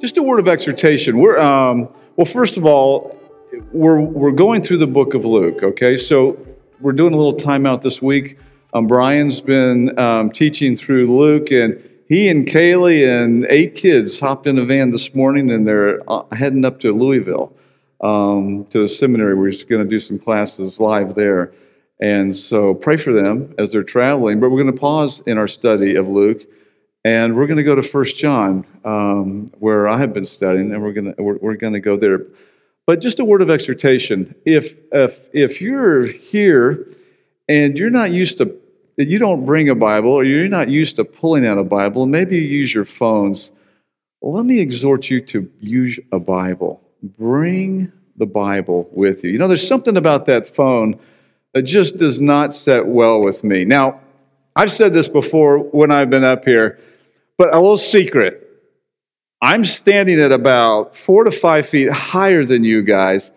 just a word of exhortation. We're, um, well, first of all, we're, we're going through the book of Luke, okay? So we're doing a little timeout this week. Um, Brian's been um, teaching through Luke, and he and Kaylee and eight kids hopped in a van this morning, and they're uh, heading up to Louisville um, to the seminary. We're just going to do some classes live there. And so pray for them as they're traveling. But we're going to pause in our study of Luke and we're going to go to First John, um, where I have been studying, and we're going to we're, we're going to go there. But just a word of exhortation: if if if you're here and you're not used to, you don't bring a Bible, or you're not used to pulling out a Bible, maybe you use your phones. Let me exhort you to use a Bible. Bring the Bible with you. You know, there's something about that phone that just does not set well with me. Now, I've said this before when I've been up here. But a little secret I'm standing at about four to five feet higher than you guys,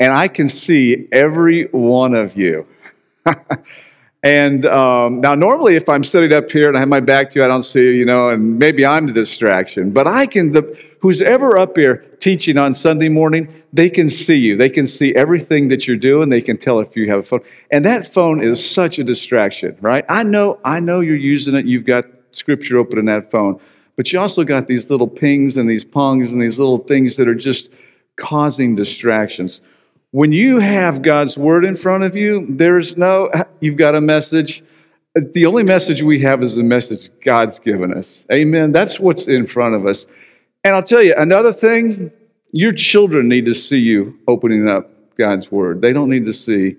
and I can see every one of you. and um, now, normally, if I'm sitting up here and I have my back to you, I don't see you, you know, and maybe I'm the distraction. But I can, the, who's ever up here teaching on Sunday morning, they can see you. They can see everything that you're doing. They can tell if you have a phone. And that phone is such a distraction, right? I know, I know you're using it. You've got scripture open in that phone. But you also got these little pings and these pongs and these little things that are just causing distractions. When you have God's word in front of you, there's no, you've got a message. The only message we have is the message God's given us. Amen. That's what's in front of us. And I'll tell you another thing your children need to see you opening up God's word. They don't need to see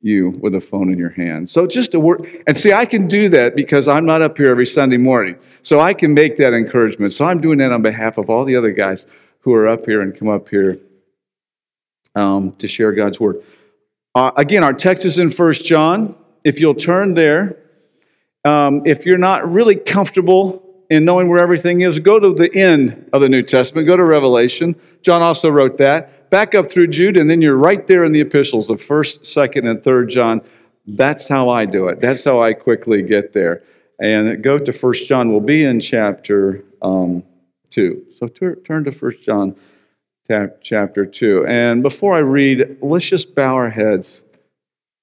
you with a phone in your hand. So just a word. And see, I can do that because I'm not up here every Sunday morning. So I can make that encouragement. So I'm doing that on behalf of all the other guys who are up here and come up here um, to share God's word. Uh, again, our text is in First John. If you'll turn there, um, if you're not really comfortable in knowing where everything is, go to the end of the New Testament, go to Revelation. John also wrote that back up through Jude, and then you're right there in the epistles of 1st, 2nd, and 3rd John. That's how I do it. That's how I quickly get there. And go to 1st John. We'll be in chapter um, 2. So turn to 1st John chapter 2. And before I read, let's just bow our heads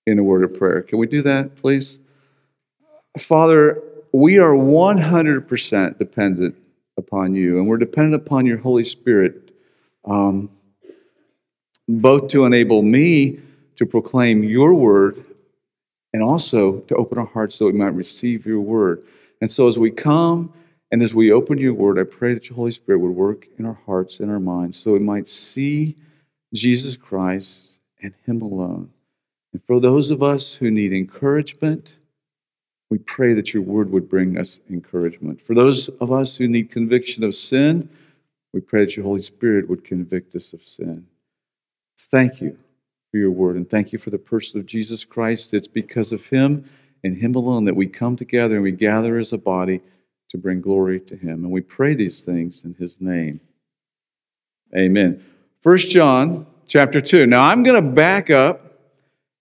in a word of prayer. Can we do that, please? Father, we are 100% dependent upon you, and we're dependent upon your Holy Spirit. Um, both to enable me to proclaim your word and also to open our hearts so we might receive your word. And so as we come and as we open your word, I pray that your Holy Spirit would work in our hearts and our minds so we might see Jesus Christ and him alone. And for those of us who need encouragement, we pray that your word would bring us encouragement. For those of us who need conviction of sin, we pray that your Holy Spirit would convict us of sin. Thank you for your word, and thank you for the person of Jesus Christ. It's because of him and him alone that we come together and we gather as a body to bring glory to him. And we pray these things in his name. Amen. First John chapter 2. Now I'm going to back up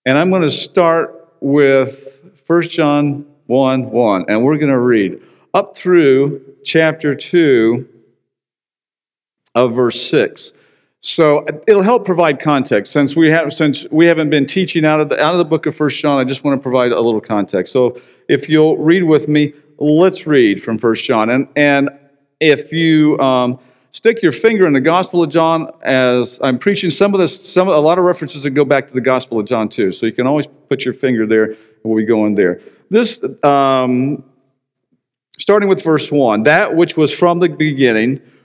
and I'm going to start with First John 1 1. And we're going to read up through chapter 2 of verse 6. So it'll help provide context. Since we have since we haven't been teaching out of the out of the book of First John, I just want to provide a little context. So if you'll read with me, let's read from First John. And and if you um, stick your finger in the Gospel of John, as I'm preaching, some of this, some a lot of references that go back to the Gospel of John too. So you can always put your finger there, and we'll be going there. This. Um, starting with verse 1 that which was from the beginning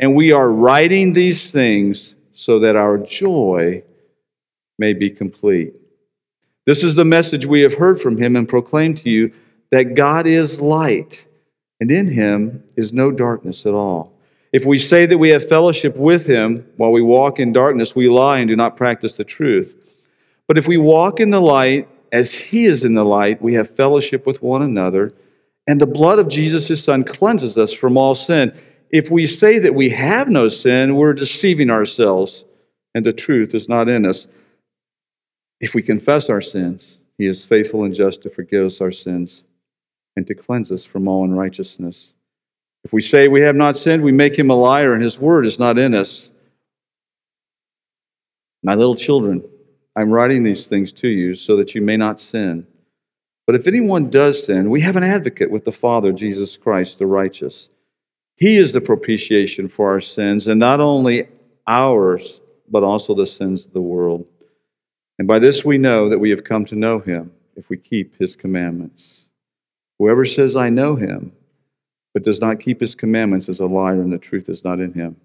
And we are writing these things so that our joy may be complete. This is the message we have heard from him and proclaimed to you that God is light, and in him is no darkness at all. If we say that we have fellowship with him while we walk in darkness, we lie and do not practice the truth. But if we walk in the light as he is in the light, we have fellowship with one another, and the blood of Jesus, his son, cleanses us from all sin. If we say that we have no sin, we're deceiving ourselves, and the truth is not in us. If we confess our sins, he is faithful and just to forgive us our sins and to cleanse us from all unrighteousness. If we say we have not sinned, we make him a liar, and his word is not in us. My little children, I'm writing these things to you so that you may not sin. But if anyone does sin, we have an advocate with the Father, Jesus Christ, the righteous. He is the propitiation for our sins, and not only ours, but also the sins of the world. And by this we know that we have come to know him, if we keep his commandments. Whoever says, I know him, but does not keep his commandments is a liar, and the truth is not in him.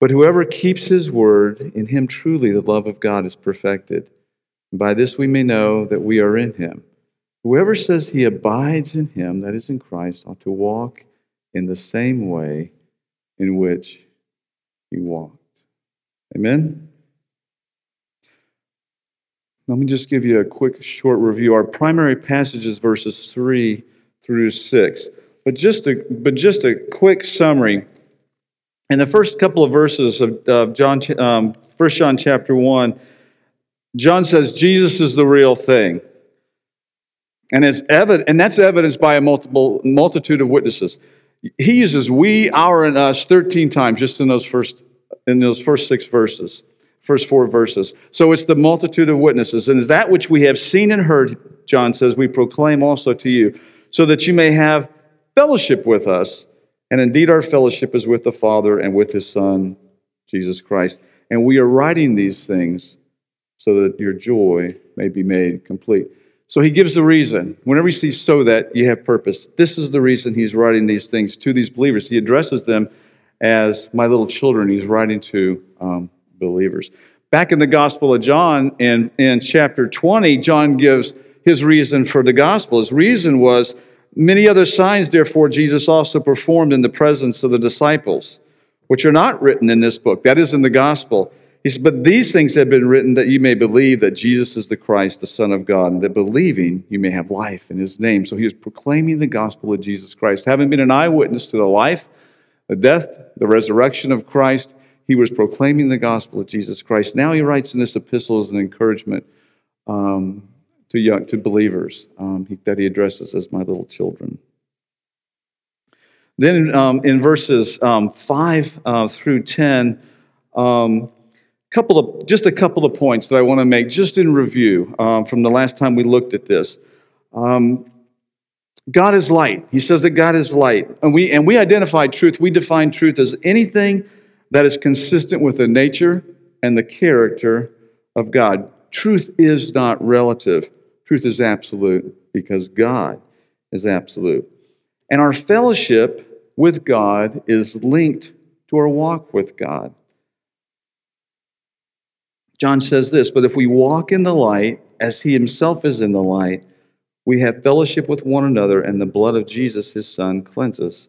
But whoever keeps his word, in him truly the love of God is perfected. And by this we may know that we are in him. Whoever says he abides in him, that is in Christ, ought to walk in the same way in which he walked. Amen? Let me just give you a quick, short review. Our primary passage is verses 3 through 6. But just a, but just a quick summary. In the first couple of verses of, of John, um, 1 John chapter 1, John says Jesus is the real thing. And, it's evident, and that's evidenced by a multiple, multitude of witnesses. He uses we, our, and us 13 times just in those first, in those first six verses, first four verses. So it's the multitude of witnesses. And is that which we have seen and heard, John says, we proclaim also to you, so that you may have fellowship with us. And indeed, our fellowship is with the Father and with his Son, Jesus Christ. And we are writing these things so that your joy may be made complete. So he gives the reason. Whenever he sees so that you have purpose, this is the reason he's writing these things to these believers. He addresses them as my little children. He's writing to um, believers. Back in the Gospel of John, in, in chapter 20, John gives his reason for the gospel. His reason was Many other signs, therefore, Jesus also performed in the presence of the disciples, which are not written in this book. That is in the gospel. He says, But these things have been written that you may believe that Jesus is the Christ, the Son of God, and that believing you may have life in his name. So he is proclaiming the gospel of Jesus Christ. Having been an eyewitness to the life, the death, the resurrection of Christ, he was proclaiming the gospel of Jesus Christ. Now he writes in this epistle as an encouragement um, to young to believers um, he, that he addresses as my little children. Then um, in verses um, five uh, through ten, um, couple of just a couple of points that I want to make just in review um, from the last time we looked at this. Um, God is light. He says that God is light, and we and we identify truth. We define truth as anything that is consistent with the nature and the character of God. Truth is not relative. Truth is absolute because God is absolute. And our fellowship with God is linked to our walk with God. John says this, but if we walk in the light as he himself is in the light, we have fellowship with one another, and the blood of Jesus, his son, cleanses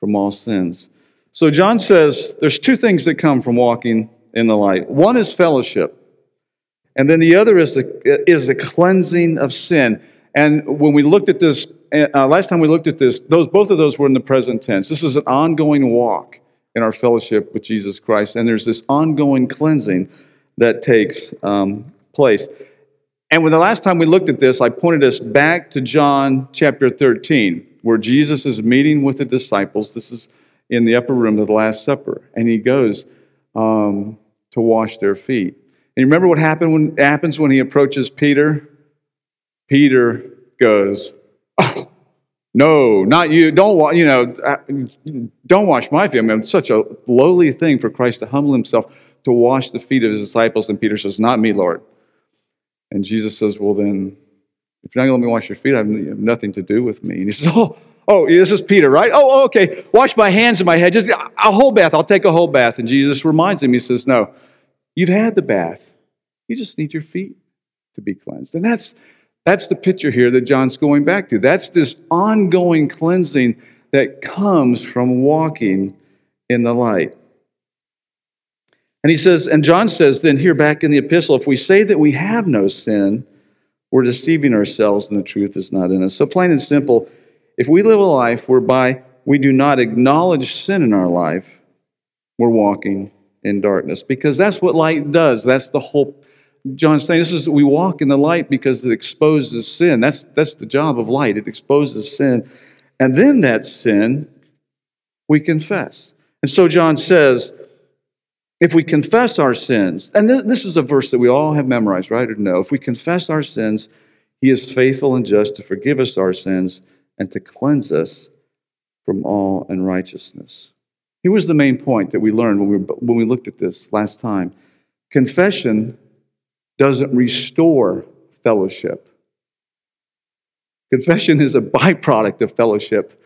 from all sins. So John says there's two things that come from walking in the light. One is fellowship. And then the other is the, is the cleansing of sin. And when we looked at this, uh, last time we looked at this, those, both of those were in the present tense. This is an ongoing walk in our fellowship with Jesus Christ. And there's this ongoing cleansing that takes um, place. And when the last time we looked at this, I pointed us back to John chapter 13, where Jesus is meeting with the disciples. This is in the upper room of the Last Supper. And he goes um, to wash their feet. And you remember what happened when, happens when he approaches Peter? Peter goes, oh, no, not you. Don't you know? Uh, don't wash my feet. I mean, it's such a lowly thing for Christ to humble himself to wash the feet of his disciples. And Peter says, "Not me, Lord." And Jesus says, "Well, then, if you're not going to let me wash your feet, I have nothing to do with me." And he says, "Oh, oh, this is Peter, right? Oh, oh, okay. Wash my hands and my head. Just uh, a whole bath. I'll take a whole bath." And Jesus reminds him. He says, "No, you've had the bath. You just need your feet to be cleansed. And that's, that's the picture here that John's going back to. That's this ongoing cleansing that comes from walking in the light. And he says, and John says then here back in the epistle, if we say that we have no sin, we're deceiving ourselves and the truth is not in us. So, plain and simple, if we live a life whereby we do not acknowledge sin in our life, we're walking in darkness because that's what light does. That's the whole. John's saying this is we walk in the light because it exposes sin. That's that's the job of light. It exposes sin, and then that sin we confess. And so John says, if we confess our sins, and this is a verse that we all have memorized, right or no? If we confess our sins, he is faithful and just to forgive us our sins and to cleanse us from all unrighteousness. Here was the main point that we learned when we, when we looked at this last time. Confession doesn't restore fellowship. Confession is a byproduct of fellowship.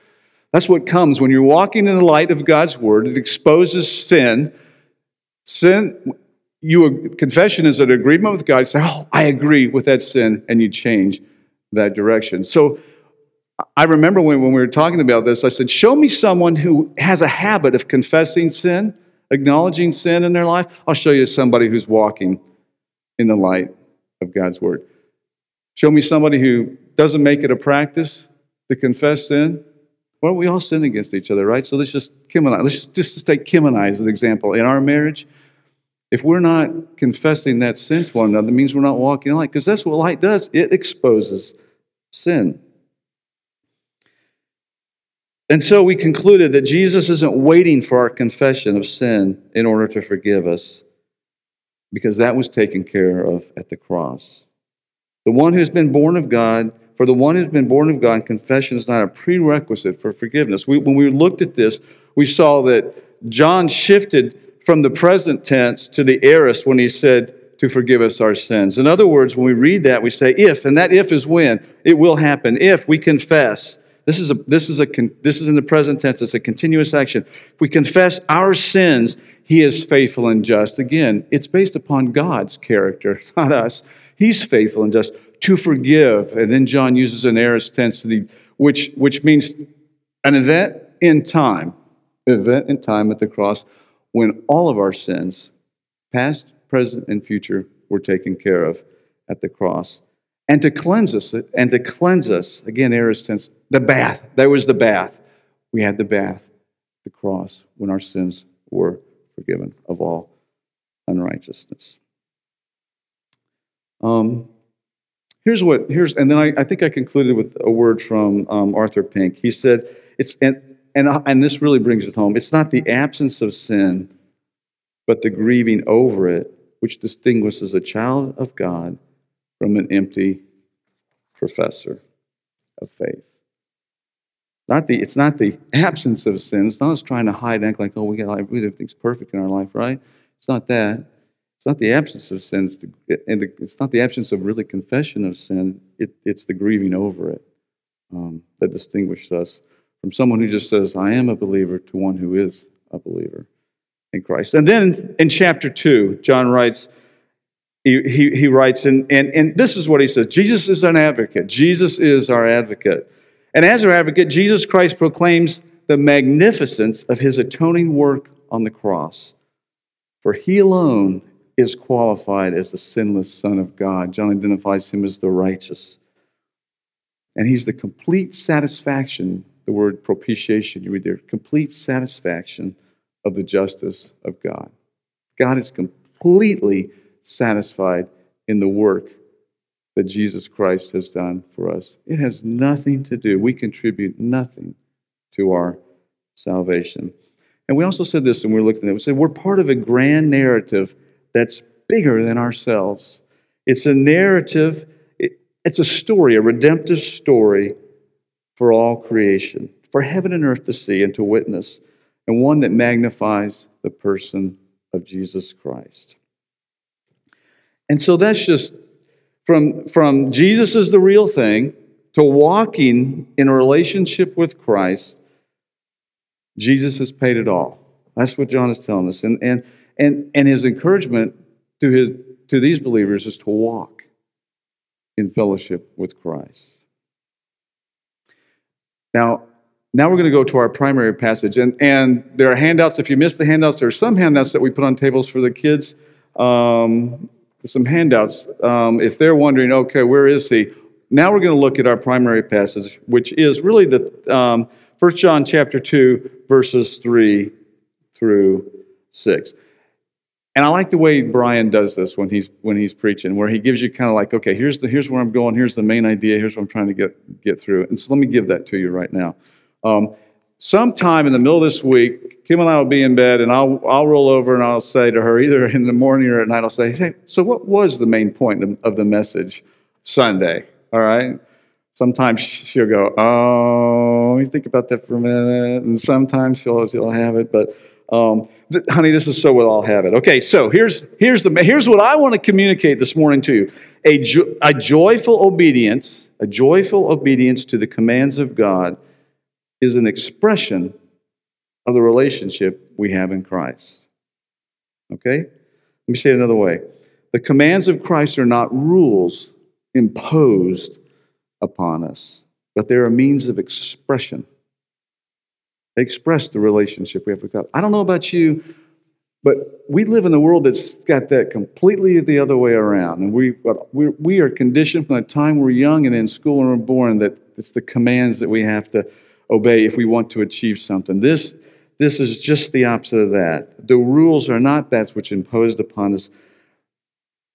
That's what comes when you're walking in the light of God's word. It exposes sin. Sin, you confession is an agreement with God. You say, "Oh, I agree with that sin," and you change that direction. So, I remember when, when we were talking about this, I said, "Show me someone who has a habit of confessing sin, acknowledging sin in their life. I'll show you somebody who's walking in the light of God's word. Show me somebody who doesn't make it a practice to confess sin." Well, we all sin against each other, right? So let's just Kim and I, let's just, just take Kim and I as an example. In our marriage, if we're not confessing that sin to one another, it means we're not walking in light, because that's what light does. It exposes sin. And so we concluded that Jesus isn't waiting for our confession of sin in order to forgive us, because that was taken care of at the cross. The one who's been born of God for the one who's been born of God, confession is not a prerequisite for forgiveness. We, when we looked at this, we saw that John shifted from the present tense to the aorist when he said to forgive us our sins. In other words, when we read that, we say if, and that if is when. It will happen if we confess. This is, a, this, is a, this is in the present tense, it's a continuous action. If we confess our sins, he is faithful and just. Again, it's based upon God's character, not us. He's faithful and just to forgive. And then John uses an aorist tense, which, which means an event in time, event in time at the cross when all of our sins, past, present, and future, were taken care of at the cross. And to cleanse us, and to cleanse us, again, aorist tense, the bath. There was the bath. We had the bath, the cross, when our sins were forgiven of all unrighteousness. Um, Here's what, here's, and then I, I think I concluded with a word from um, Arthur Pink. He said, it's, and, and, and this really brings it home. It's not the absence of sin, but the grieving over it, which distinguishes a child of God from an empty professor of faith. Not the, it's not the absence of sin. It's not us trying to hide and act like, oh, we got everything's perfect in our life, right? It's not that. It's not the absence of sin, it's, the, and the, it's not the absence of really confession of sin, it, it's the grieving over it um, that distinguishes us from someone who just says, I am a believer, to one who is a believer in Christ. And then in chapter 2, John writes, he, he, he writes, and, and, and this is what he says Jesus is an advocate. Jesus is our advocate. And as our advocate, Jesus Christ proclaims the magnificence of his atoning work on the cross. For he alone is qualified as the sinless Son of God. John identifies him as the righteous. And he's the complete satisfaction, the word propitiation you read there, complete satisfaction of the justice of God. God is completely satisfied in the work that Jesus Christ has done for us. It has nothing to do, we contribute nothing to our salvation. And we also said this when we were looking at it. We said we're part of a grand narrative that's bigger than ourselves. It's a narrative, it, it's a story, a redemptive story for all creation, for heaven and earth to see and to witness, and one that magnifies the person of Jesus Christ. And so that's just from, from Jesus is the real thing to walking in a relationship with Christ, Jesus has paid it all. That's what John is telling us. And, and and, and his encouragement to, his, to these believers is to walk in fellowship with Christ. Now, now we're going to go to our primary passage. And, and there are handouts. If you missed the handouts, there are some handouts that we put on tables for the kids. Um, some handouts. Um, if they're wondering, okay, where is he? Now we're going to look at our primary passage, which is really the um, 1 John chapter 2, verses 3 through 6. And I like the way Brian does this when he's when he's preaching, where he gives you kind of like, okay, here's the here's where I'm going, here's the main idea, here's what I'm trying to get get through. And so let me give that to you right now. Um, sometime in the middle of this week, Kim and I will be in bed, and I'll I'll roll over and I'll say to her, either in the morning or at night, I'll say, hey, so what was the main point of, of the message Sunday? All right. Sometimes she'll go, oh, you think about that for a minute, and sometimes she'll she'll have it, but um, th- honey, this is so we'll all have it. Okay, so here's, here's, the, here's what I want to communicate this morning to you a, jo- a joyful obedience, a joyful obedience to the commands of God is an expression of the relationship we have in Christ. Okay? Let me say it another way. The commands of Christ are not rules imposed upon us, but they're a means of expression express the relationship we have with God. I don't know about you, but we live in a world that's got that completely the other way around. And we, we are conditioned from the time we're young and in school and we're born that it's the commands that we have to obey if we want to achieve something. This, this is just the opposite of that. The rules are not that which imposed upon us.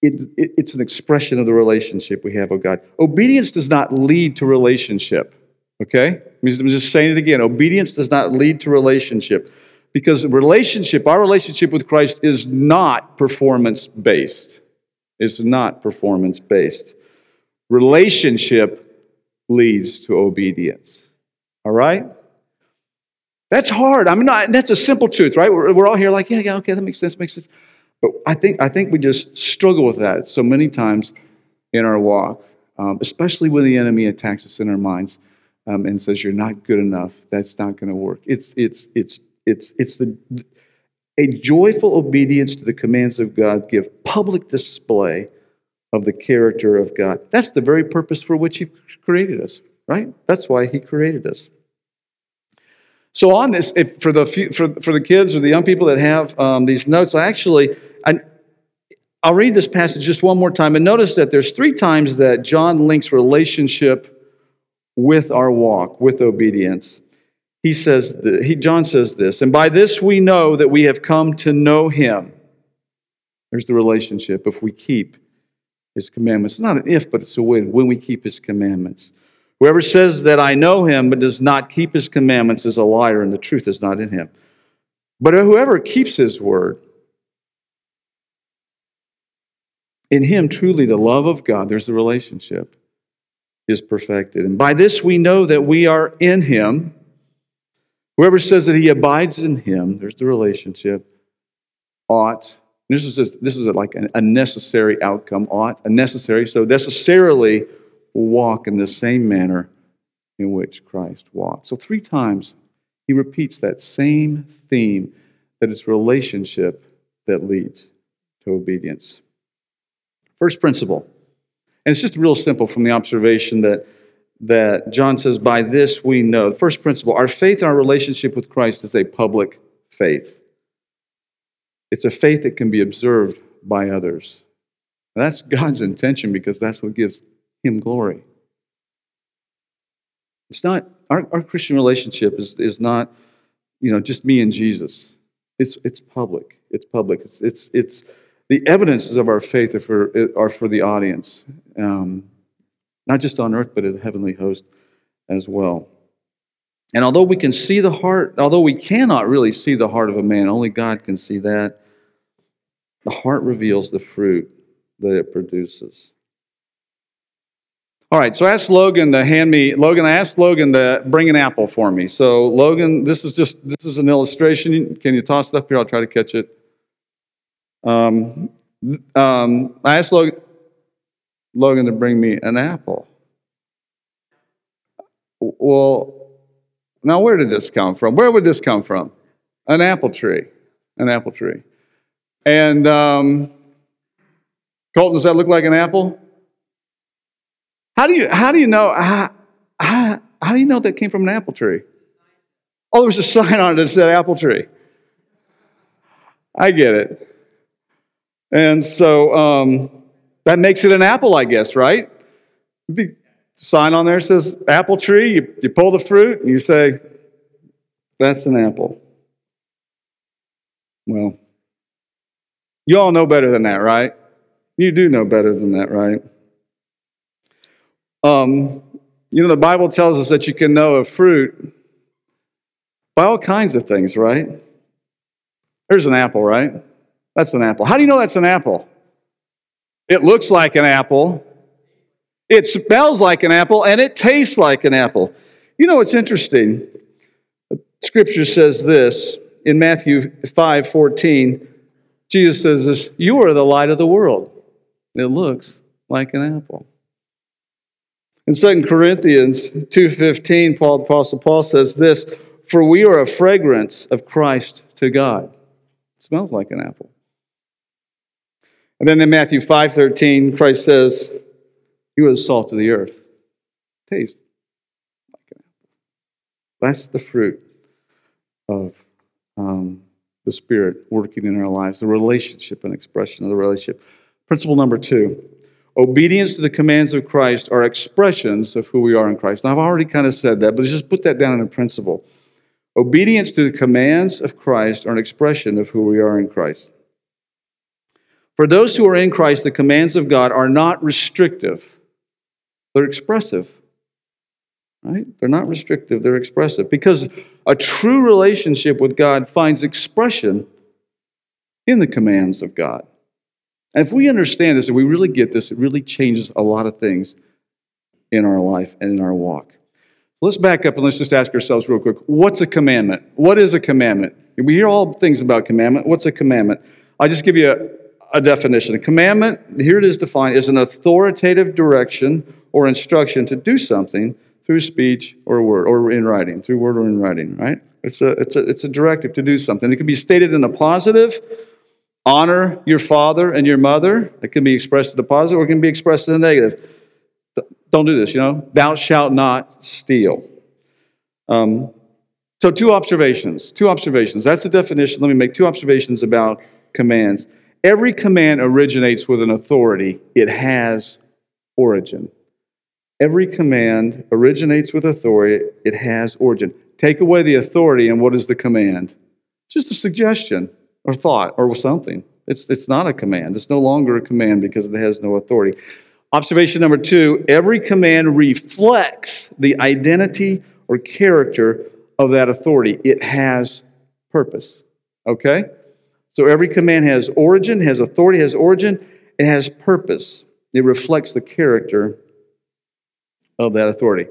It, it, it's an expression of the relationship we have with God. Obedience does not lead to relationship. Okay? I'm just saying it again. Obedience does not lead to relationship because relationship, our relationship with Christ is not performance based. It's not performance based. Relationship leads to obedience. All right? That's hard. I mean, not, that's a simple truth, right? We're, we're all here like, yeah, yeah, okay, that makes sense, makes sense. But I think, I think we just struggle with that so many times in our walk, um, especially when the enemy attacks us in our minds um, and says you're not good enough, that's not going to work. It's it's it's it's it's the a joyful obedience to the commands of God give public display of the character of God. That's the very purpose for which He created us, right? That's why He created us. So on this, for the few, for for the kids or the young people that have um, these notes, I actually I, I'll read this passage just one more time and notice that there's three times that John links relationship with our walk, with obedience. He says, he, John says this, and by this we know that we have come to know him. There's the relationship if we keep his commandments. It's not an if, but it's a when, when we keep his commandments. Whoever says that I know him but does not keep his commandments is a liar, and the truth is not in him. But whoever keeps his word, in him truly the love of God, there's the relationship is perfected. And by this we know that we are in him. Whoever says that he abides in him, there's the relationship, ought. This is, just, this is like a necessary outcome, ought, a necessary. So necessarily walk in the same manner in which Christ walked. So three times he repeats that same theme that it's relationship that leads to obedience. First principle and it's just real simple from the observation that, that John says, By this we know. The first principle our faith and our relationship with Christ is a public faith. It's a faith that can be observed by others. That's God's intention because that's what gives Him glory. It's not, our, our Christian relationship is, is not, you know, just me and Jesus. It's, it's public. It's public. It's, it's, it's, the evidences of our faith are for, are for the audience, um, not just on earth, but in the heavenly host as well. And although we can see the heart, although we cannot really see the heart of a man, only God can see that, the heart reveals the fruit that it produces. All right, so I asked Logan to hand me, Logan, I asked Logan to bring an apple for me. So, Logan, this is just, this is an illustration. Can you toss it up here? I'll try to catch it. Um, um, I asked Logan, Logan to bring me an apple. Well, now where did this come from? Where would this come from? An apple tree. An apple tree. And um, Colton, does that look like an apple? How do you how do you know how, how, how do you know that came from an apple tree? Oh, there was a sign on it that said apple tree. I get it. And so um, that makes it an apple, I guess, right? The sign on there says apple tree. You, you pull the fruit and you say, that's an apple. Well, you all know better than that, right? You do know better than that, right? Um, you know, the Bible tells us that you can know a fruit by all kinds of things, right? There's an apple, right? That's an apple. How do you know that's an apple? It looks like an apple, it smells like an apple, and it tastes like an apple. You know, what's interesting. Scripture says this in Matthew 5 14. Jesus says this, You are the light of the world. It looks like an apple. In 2 Corinthians 2.15, Paul, the Apostle Paul says this, For we are a fragrance of Christ to God. It smells like an apple. And then in Matthew 5.13, Christ says, You are the salt of the earth. Taste. That's the fruit of um, the Spirit working in our lives, the relationship and expression of the relationship. Principle number two obedience to the commands of Christ are expressions of who we are in Christ. Now, I've already kind of said that, but just put that down in a principle. Obedience to the commands of Christ are an expression of who we are in Christ. For those who are in Christ, the commands of God are not restrictive, they're expressive. Right? They're not restrictive, they're expressive. Because a true relationship with God finds expression in the commands of God. And if we understand this, if we really get this, it really changes a lot of things in our life and in our walk. Let's back up and let's just ask ourselves real quick what's a commandment? What is a commandment? We hear all things about commandment. What's a commandment? I'll just give you a, a definition. A commandment, here it is defined, is an authoritative direction or instruction to do something through speech or word or in writing, through word or in writing, right? It's a, it's a, it's a directive to do something. It can be stated in a positive, honor your father and your mother. It can be expressed in a positive or it can be expressed in a negative. Don't do this, you know. Thou shalt not steal. Um, so, two observations. Two observations. That's the definition. Let me make two observations about commands. Every command originates with an authority, it has origin. Every command originates with authority, it has origin. Take away the authority, and what is the command? Just a suggestion or thought or something. It's, it's not a command. It's no longer a command because it has no authority. Observation number two every command reflects the identity or character of that authority, it has purpose. Okay? So every command has origin, has authority, has origin, it has purpose. It reflects the character of that authority.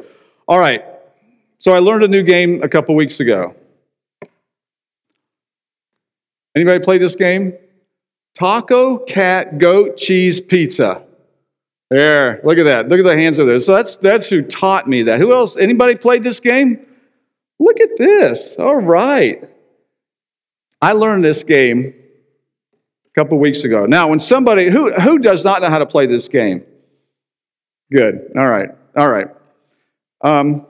All right. So I learned a new game a couple weeks ago. Anybody play this game? Taco, cat, goat, cheese, pizza. There, look at that. Look at the hands over there. So that's that's who taught me that. Who else? Anybody played this game? Look at this. All right. I learned this game a couple weeks ago. Now, when somebody who who does not know how to play this game? Good. All right. All right. Um,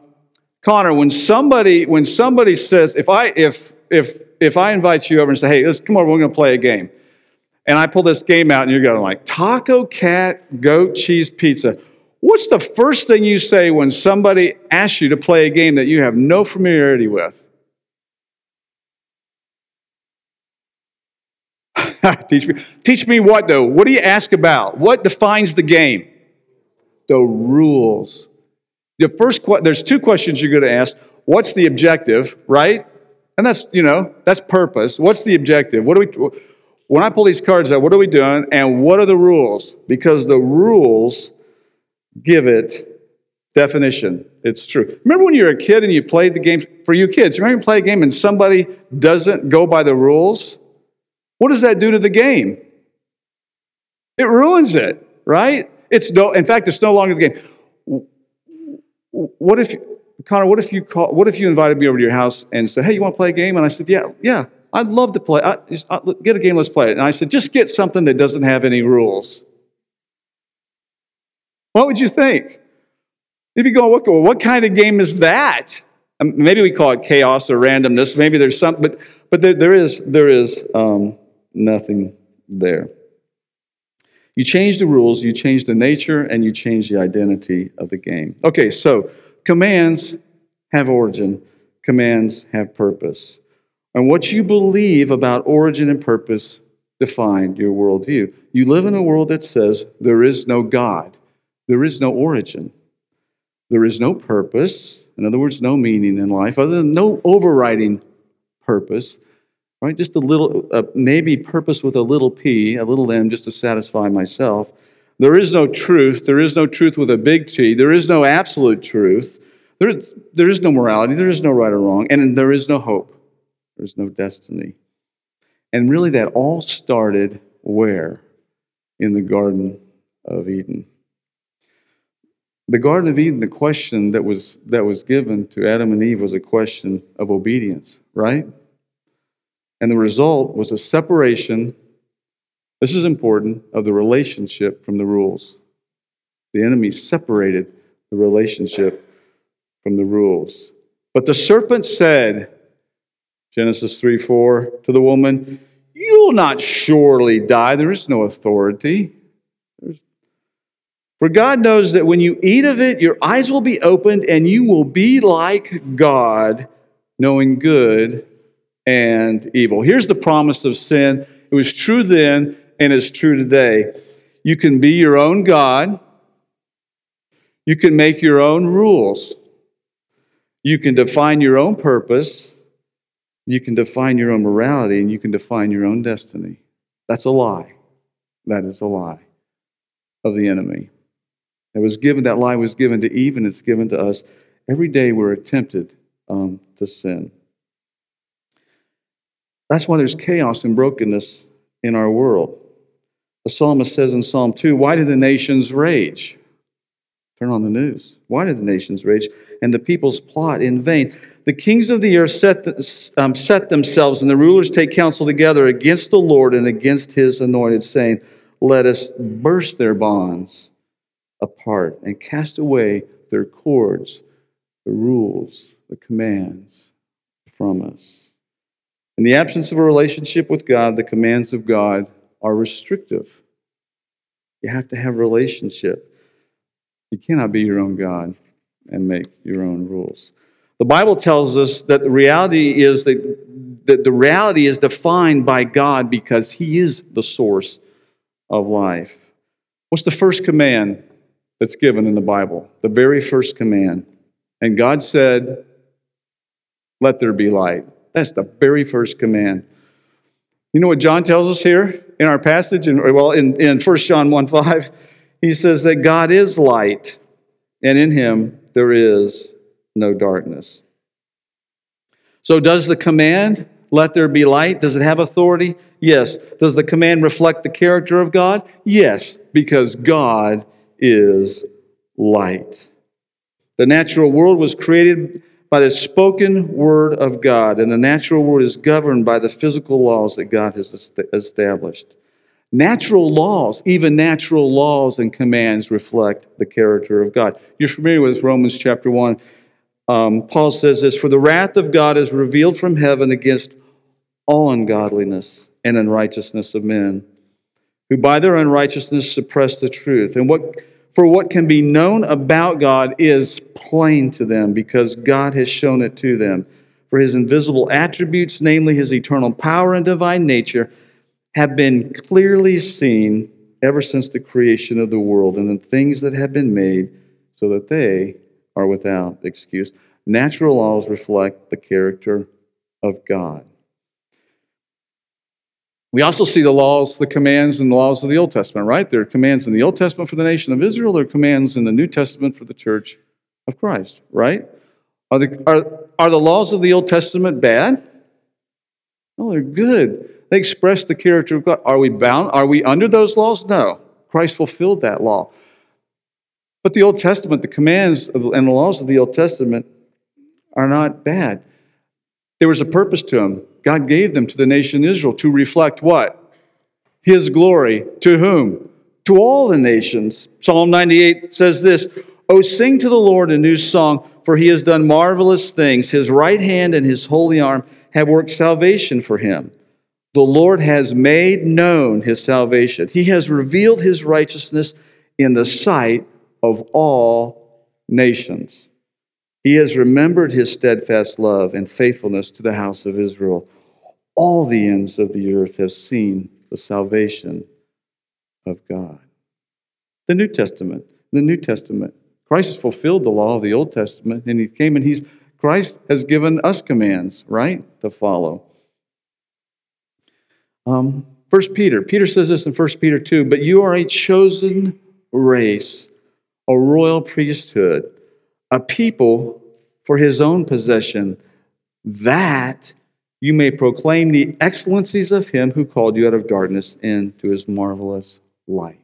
Connor, when somebody when somebody says, if I if if if I invite you over and say, hey, let's come over, we're going to play a game, and I pull this game out, and you're going like taco, cat, goat, cheese, pizza. What's the first thing you say when somebody asks you to play a game that you have no familiarity with? teach me. Teach me what though? What do you ask about? What defines the game? the rules. The first there's two questions you're going to ask. What's the objective, right? And that's, you know, that's purpose. What's the objective? What do we when I pull these cards out, what are we doing and what are the rules? Because the rules give it definition. It's true. Remember when you were a kid and you played the game for you kids, remember you play a game and somebody doesn't go by the rules? What does that do to the game? It ruins it, right? It's no, in fact, it's no longer the game. What if, Connor, what if you call, what if you invited me over to your house and said, hey, you want to play a game? And I said, yeah, yeah, I'd love to play. I, just, I, get a game, let's play it. And I said, just get something that doesn't have any rules. What would you think? You'd be going, what, what kind of game is that? Um, maybe we call it chaos or randomness. Maybe there's some, but, but there, there is, there is um, nothing there. You change the rules, you change the nature, and you change the identity of the game. Okay, so commands have origin, commands have purpose. And what you believe about origin and purpose define your worldview. You live in a world that says there is no God, there is no origin, there is no purpose. In other words, no meaning in life, other than no overriding purpose right? Just a little, uh, maybe purpose with a little p, a little m, just to satisfy myself. There is no truth. There is no truth with a big T. There is no absolute truth. There is, there is no morality. There is no right or wrong. And there is no hope. There is no destiny. And really, that all started where? In the Garden of Eden. The Garden of Eden, the question that was, that was given to Adam and Eve was a question of obedience, right? And the result was a separation, this is important, of the relationship from the rules. The enemy separated the relationship from the rules. But the serpent said, Genesis 3 4, to the woman, You'll not surely die. There is no authority. For God knows that when you eat of it, your eyes will be opened and you will be like God, knowing good and evil. Here's the promise of sin. It was true then and is true today. You can be your own God. You can make your own rules. You can define your own purpose. You can define your own morality and you can define your own destiny. That's a lie. That is a lie of the enemy. It was given, that lie was given to Eve and it's given to us. Every day we're tempted um, to sin. That's why there's chaos and brokenness in our world. The psalmist says in Psalm 2 Why do the nations rage? Turn on the news. Why do the nations rage? And the peoples plot in vain. The kings of the earth set, the, um, set themselves, and the rulers take counsel together against the Lord and against his anointed, saying, Let us burst their bonds apart and cast away their cords, the rules, the commands from us. In the absence of a relationship with God, the commands of God are restrictive. You have to have relationship. You cannot be your own God and make your own rules. The Bible tells us that the reality is that, that the reality is defined by God because He is the source of life. What's the first command that's given in the Bible? The very first command. And God said, Let there be light. That's the very first command. You know what John tells us here in our passage? In, well, in, in 1 John 1 5, he says that God is light, and in him there is no darkness. So, does the command, let there be light, does it have authority? Yes. Does the command reflect the character of God? Yes, because God is light. The natural world was created by the spoken word of God, and the natural world is governed by the physical laws that God has established. Natural laws, even natural laws and commands, reflect the character of God. You're familiar with Romans chapter 1. Um, Paul says this For the wrath of God is revealed from heaven against all ungodliness and unrighteousness of men, who by their unrighteousness suppress the truth. And what for what can be known about God is plain to them because God has shown it to them. For his invisible attributes, namely his eternal power and divine nature, have been clearly seen ever since the creation of the world and the things that have been made, so that they are without excuse. Natural laws reflect the character of God. We also see the laws, the commands, and the laws of the Old Testament, right? There are commands in the Old Testament for the nation of Israel, there are commands in the New Testament for the church of Christ, right? Are the, are, are the laws of the Old Testament bad? No, they're good. They express the character of God. Are we bound? Are we under those laws? No. Christ fulfilled that law. But the Old Testament, the commands and the laws of the Old Testament are not bad. There was a purpose to them. God gave them to the nation Israel to reflect what? His glory. To whom? To all the nations. Psalm 98 says this Oh, sing to the Lord a new song, for he has done marvelous things. His right hand and his holy arm have worked salvation for him. The Lord has made known his salvation. He has revealed his righteousness in the sight of all nations. He has remembered his steadfast love and faithfulness to the house of Israel. All the ends of the earth have seen the salvation of God. The New Testament, the New Testament. Christ fulfilled the law of the Old Testament, and he came and he's Christ has given us commands, right, to follow. Um, 1 Peter. Peter says this in 1 Peter 2 But you are a chosen race, a royal priesthood, a people for his own possession, that you may proclaim the excellencies of him who called you out of darkness into his marvelous light.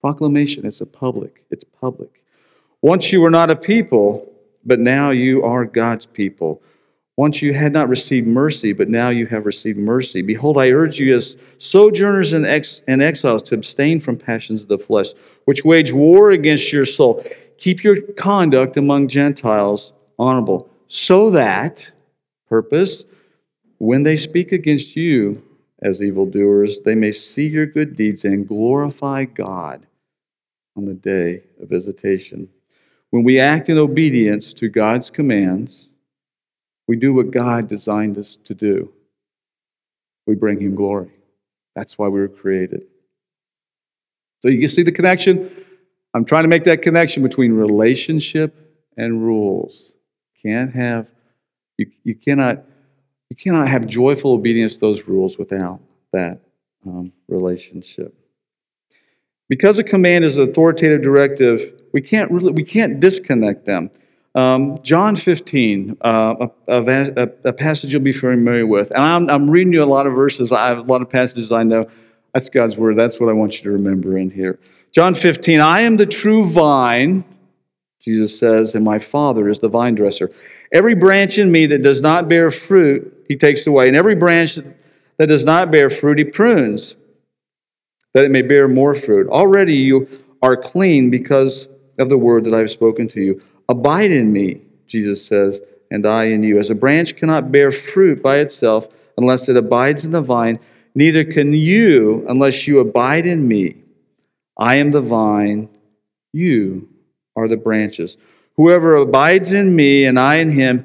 Proclamation, it's a public, it's public. Once you were not a people, but now you are God's people. Once you had not received mercy, but now you have received mercy. Behold, I urge you as sojourners and, ex- and exiles to abstain from passions of the flesh, which wage war against your soul. Keep your conduct among Gentiles honorable, so that, purpose, when they speak against you as evildoers, they may see your good deeds and glorify God on the day of visitation. When we act in obedience to God's commands, we do what God designed us to do. We bring Him glory. That's why we were created. So you can see the connection. I'm trying to make that connection between relationship and rules. Can't have you, you cannot you cannot have joyful obedience to those rules without that um, relationship. Because a command is an authoritative directive, we can't really we can't disconnect them. Um, John 15, uh, a, a, a, passage you'll be familiar with. And I'm, I'm, reading you a lot of verses. I have a lot of passages I know. That's God's word. That's what I want you to remember in here. John 15, I am the true vine, Jesus says, and my Father is the vine dresser. Every branch in me that does not bear fruit, he takes away. And every branch that does not bear fruit, he prunes, that it may bear more fruit. Already you are clean because of the word that I have spoken to you. Abide in me, Jesus says, and I in you. As a branch cannot bear fruit by itself unless it abides in the vine, neither can you unless you abide in me. I am the vine, you are the branches. Whoever abides in me and I in him,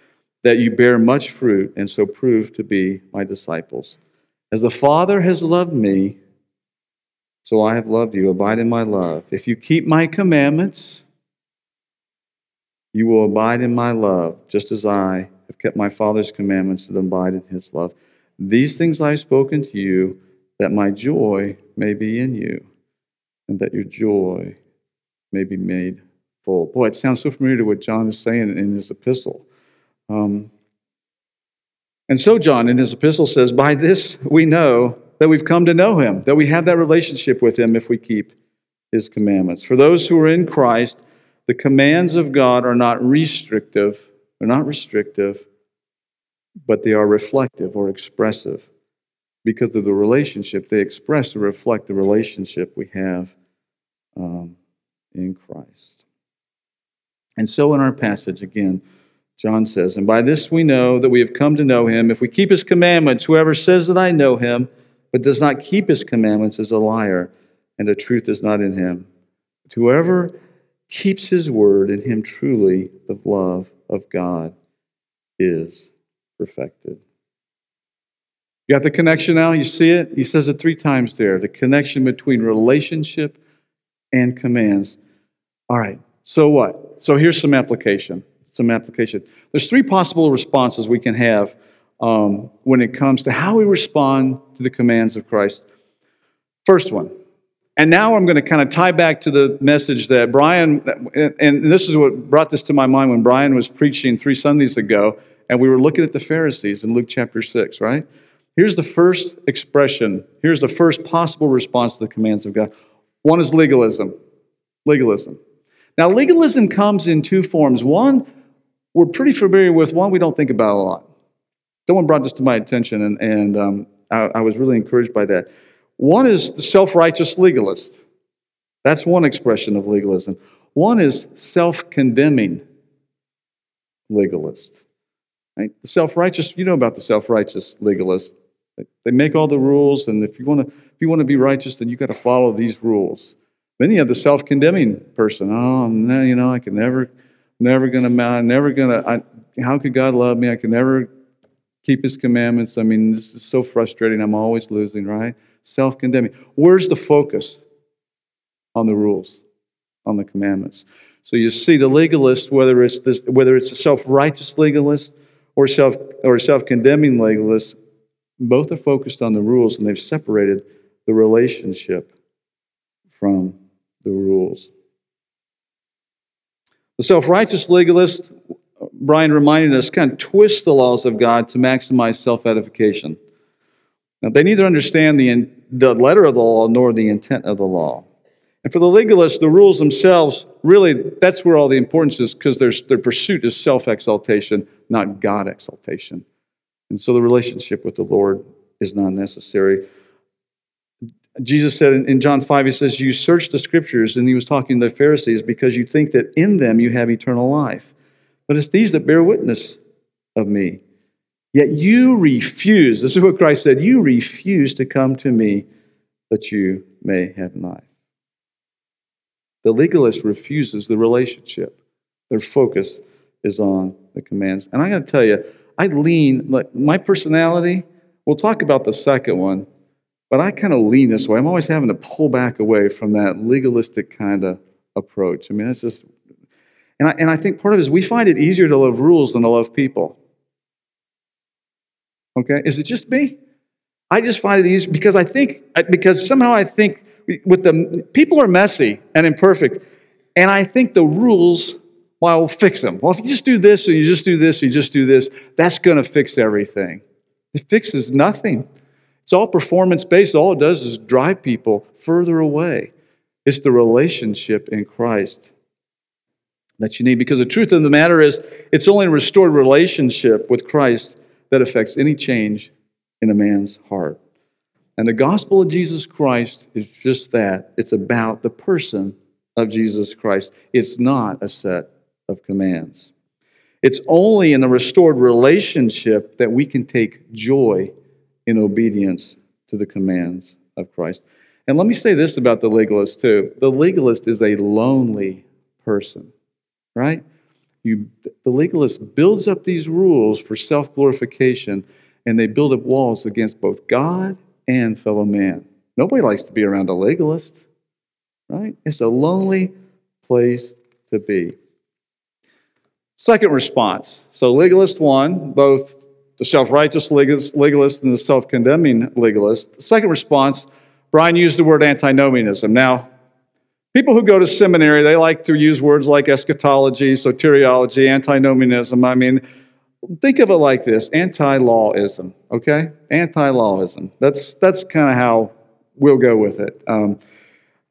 that you bear much fruit and so prove to be my disciples. As the Father has loved me, so I have loved you. Abide in my love. If you keep my commandments, you will abide in my love, just as I have kept my Father's commandments and abide in his love. These things I have spoken to you, that my joy may be in you, and that your joy may be made full. Boy, it sounds so familiar to what John is saying in his epistle. Um, and so, John in his epistle says, By this we know that we've come to know him, that we have that relationship with him if we keep his commandments. For those who are in Christ, the commands of God are not restrictive, they're not restrictive, but they are reflective or expressive. Because of the relationship, they express or reflect the relationship we have um, in Christ. And so, in our passage, again, John says, And by this we know that we have come to know him. If we keep his commandments, whoever says that I know him, but does not keep his commandments, is a liar, and the truth is not in him. But whoever keeps his word, in him truly the love of God is perfected. You got the connection now? You see it? He says it three times there the connection between relationship and commands. All right, so what? So here's some application. Some application. There's three possible responses we can have um, when it comes to how we respond to the commands of Christ. First one And now I'm going to kind of tie back to the message that Brian, and this is what brought this to my mind when Brian was preaching three Sundays ago, and we were looking at the Pharisees in Luke chapter 6, right? Here's the first expression. Here's the first possible response to the commands of God. One is legalism. Legalism. Now, legalism comes in two forms. One, we're pretty familiar with, one, we don't think about a lot. Someone brought this to my attention, and, and um, I, I was really encouraged by that. One is the self righteous legalist. That's one expression of legalism. One is self condemning legalist. Right? The self righteous, you know about the self righteous legalist. They make all the rules, and if you want to, if you want to be righteous, then you got to follow these rules. Then you have the self condemning person. Oh, no, you know, I can never, never gonna, never gonna. how could God love me? I can never keep His commandments. I mean, this is so frustrating. I'm always losing, right? Self condemning. Where's the focus? On the rules, on the commandments. So you see the legalist, whether it's this, whether it's a self-righteous legalist or self or self-condemning legalist, both are focused on the rules and they've separated the relationship from the rules. The self-righteous legalist Brian reminded us, kind of twist the laws of God to maximize self edification. Now, they neither understand the, the letter of the law nor the intent of the law. And for the legalist, the rules themselves, really, that's where all the importance is because their pursuit is self exaltation, not God exaltation. And so the relationship with the Lord is not necessary. Jesus said in, John 5, he says, You search the scriptures, and he was talking to the Pharisees because you think that in them you have eternal life. But it's these that bear witness of me. Yet you refuse, this is what Christ said, you refuse to come to me that you may have life. The legalist refuses the relationship. Their focus is on the commands. And I got to tell you, I lean, like my personality, we'll talk about the second one, but I kind of lean this way. I'm always having to pull back away from that legalistic kind of approach. I mean, that's just and I, and I think part of it is we find it easier to love rules than to love people. Okay? Is it just me? I just find it easier because I think, because somehow I think with the people are messy and imperfect, and I think the rules, well, will fix them. Well, if you just do this and you just do this and you just do this, that's going to fix everything. It fixes nothing. It's all performance based. All it does is drive people further away. It's the relationship in Christ that you need. Because the truth of the matter is, it's only a restored relationship with Christ that affects any change in a man's heart. And the gospel of Jesus Christ is just that it's about the person of Jesus Christ, it's not a set of commands. It's only in the restored relationship that we can take joy in obedience to the commands of Christ. And let me say this about the legalist, too. The legalist is a lonely person right? You, the legalist builds up these rules for self glorification, and they build up walls against both God and fellow man. Nobody likes to be around a legalist, right? It's a lonely place to be. Second response. So, legalist one, both the self righteous legalist and the self condemning legalist. The second response, Brian used the word antinomianism. Now, People who go to seminary, they like to use words like eschatology, soteriology, antinomianism. I mean, think of it like this anti-lawism, okay? Anti-lawism. That's, that's kind of how we'll go with it. Um,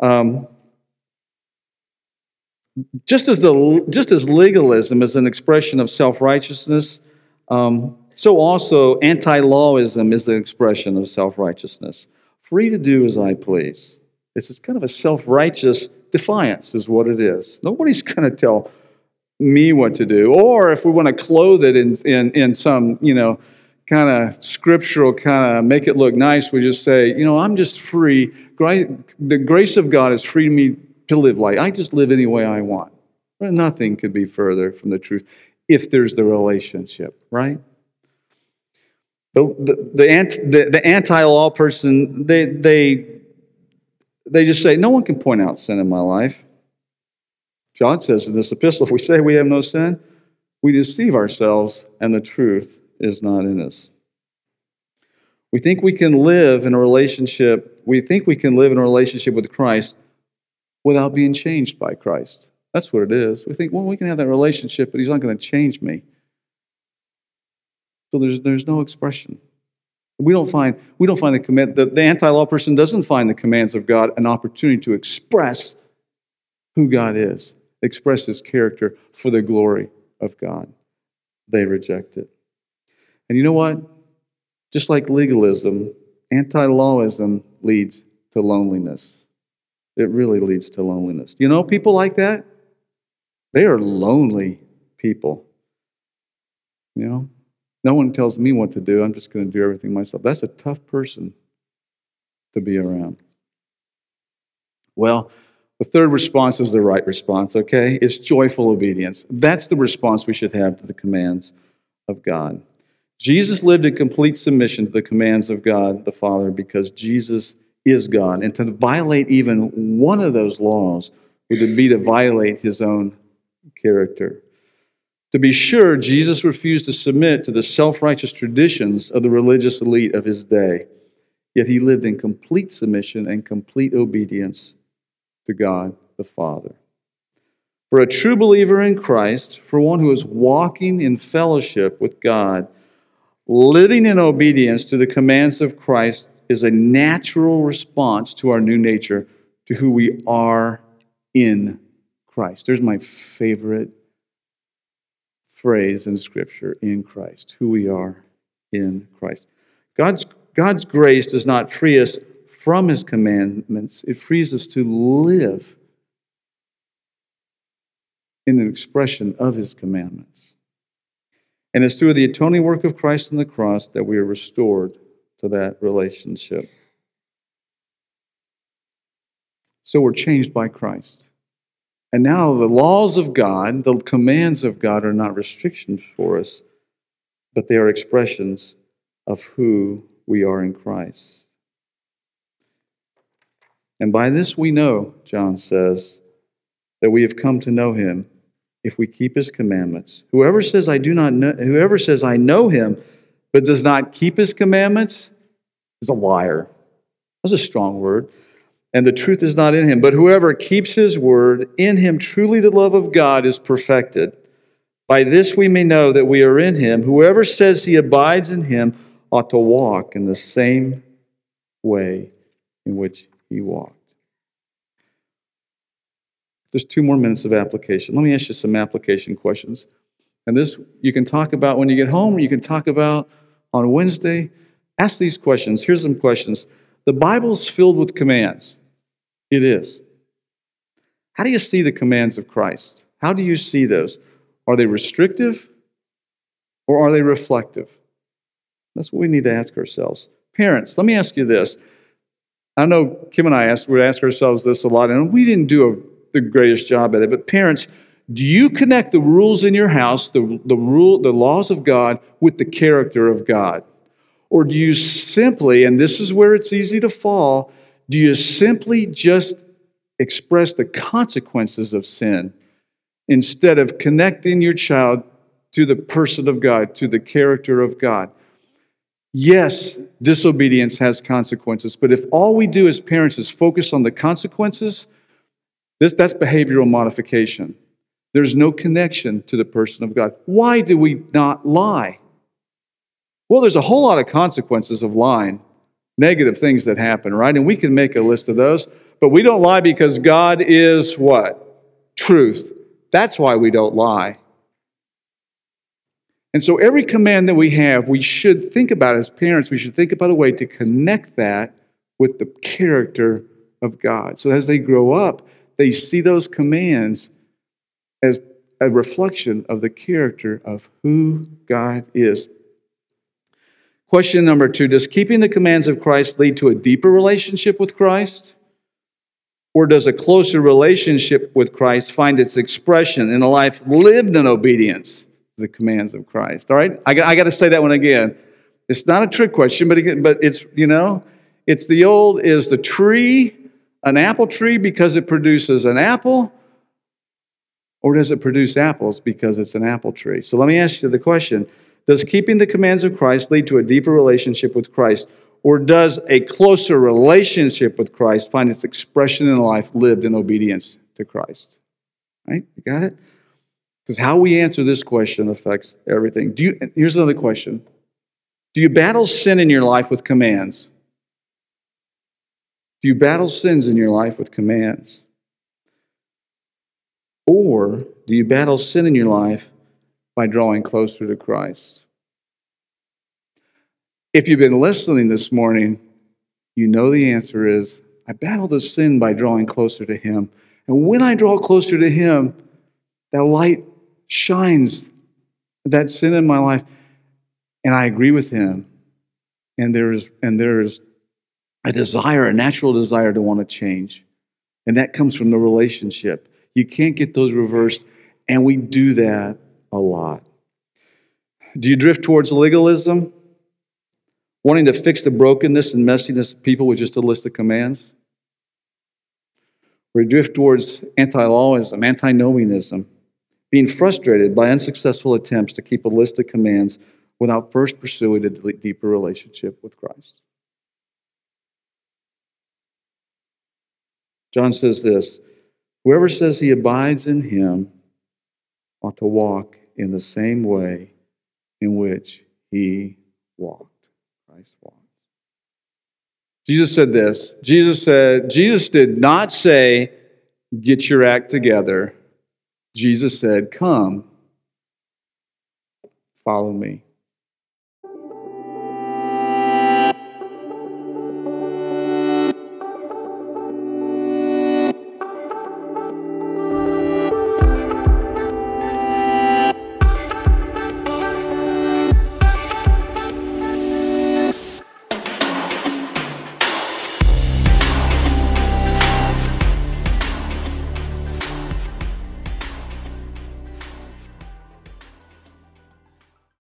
um, just as the just as legalism is an expression of self-righteousness, um, so also anti-lawism is an expression of self-righteousness. Free to do as I please. It's kind of a self righteous defiance, is what it is. Nobody's going to tell me what to do. Or if we want to clothe it in, in, in some, you know, kind of scriptural kind of make it look nice, we just say, you know, I'm just free. The grace of God has freed me to live life. I just live any way I want. Nothing could be further from the truth if there's the relationship, right? The, the, the, the, the anti-law person, they, they they just say, No one can point out sin in my life. John says in this epistle, if we say we have no sin, we deceive ourselves and the truth is not in us. We think we can live in a relationship we think we can live in a relationship with Christ without being changed by Christ. That's what it is. We think, well, we can have that relationship, but He's not going to change me. So there's, there's no expression. We don't find, we don't find the command, the, the anti law person doesn't find the commands of God an opportunity to express who God is, express His character for the glory of God. They reject it. And you know what? Just like legalism, anti lawism leads to loneliness. It really leads to loneliness. You know people like that? They are lonely people. You know? No one tells me what to do. I'm just going to do everything myself. That's a tough person to be around. Well, the third response is the right response, okay? It's joyful obedience. That's the response we should have to the commands of God. Jesus lived in complete submission to the commands of God the Father because Jesus is God. And to violate even one of those laws would be to violate his own character. To be sure, Jesus refused to submit to the self righteous traditions of the religious elite of his day, yet he lived in complete submission and complete obedience to God the Father. For a true believer in Christ, for one who is walking in fellowship with God, living in obedience to the commands of Christ is a natural response to our new nature, to who we are in Christ. There's my favorite phrase in Scripture in Christ, who we are in Christ. God's, God's grace does not free us from His commandments, it frees us to live in an expression of His commandments. And it's through the atoning work of Christ on the cross that we are restored to that relationship. So we're changed by Christ. And now the laws of God, the commands of God, are not restrictions for us, but they are expressions of who we are in Christ. And by this we know, John says, that we have come to know him if we keep his commandments. Whoever says I do not know whoever says I know him but does not keep his commandments is a liar. That's a strong word and the truth is not in him. But whoever keeps his word, in him truly the love of God is perfected. By this we may know that we are in him. Whoever says he abides in him ought to walk in the same way in which he walked. Just two more minutes of application. Let me ask you some application questions. And this you can talk about when you get home, you can talk about on Wednesday. Ask these questions. Here's some questions. The Bible's filled with commands. It is. How do you see the commands of Christ? How do you see those? Are they restrictive or are they reflective? That's what we need to ask ourselves. Parents, let me ask you this. I know Kim and I would ask ourselves this a lot, and we didn't do a, the greatest job at it. But parents, do you connect the rules in your house, the, the rule, the laws of God, with the character of God? Or do you simply, and this is where it's easy to fall, do you simply just express the consequences of sin instead of connecting your child to the person of God, to the character of God? Yes, disobedience has consequences, but if all we do as parents is focus on the consequences, this, that's behavioral modification. There's no connection to the person of God. Why do we not lie? Well, there's a whole lot of consequences of lying negative things that happen, right? And we can make a list of those, but we don't lie because God is what? Truth. That's why we don't lie. And so every command that we have, we should think about as parents, we should think about a way to connect that with the character of God. So as they grow up, they see those commands as a reflection of the character of who God is. Question number two Does keeping the commands of Christ lead to a deeper relationship with Christ? Or does a closer relationship with Christ find its expression in a life lived in obedience to the commands of Christ? All right? I got, I got to say that one again. It's not a trick question, but, but it's, you know, it's the old is the tree an apple tree because it produces an apple? Or does it produce apples because it's an apple tree? So let me ask you the question does keeping the commands of Christ lead to a deeper relationship with Christ? or does a closer relationship with Christ find its expression in life lived in obedience to Christ? Right? You got it? Because how we answer this question affects everything. Do you, here's another question Do you battle sin in your life with commands? Do you battle sins in your life with commands? Or do you battle sin in your life by drawing closer to Christ? If you've been listening this morning, you know the answer is I battle the sin by drawing closer to Him. And when I draw closer to Him, that light shines that sin in my life, and I agree with Him. And there is, and there is a desire, a natural desire to want to change. And that comes from the relationship. You can't get those reversed, and we do that a lot. Do you drift towards legalism? Wanting to fix the brokenness and messiness of people with just a list of commands? Or drift towards anti lawism, antinomianism, being frustrated by unsuccessful attempts to keep a list of commands without first pursuing a deeper relationship with Christ. John says this Whoever says he abides in him ought to walk in the same way in which he walked. Christ walked. Jesus said this. Jesus said, Jesus did not say, get your act together. Jesus said, come, follow me.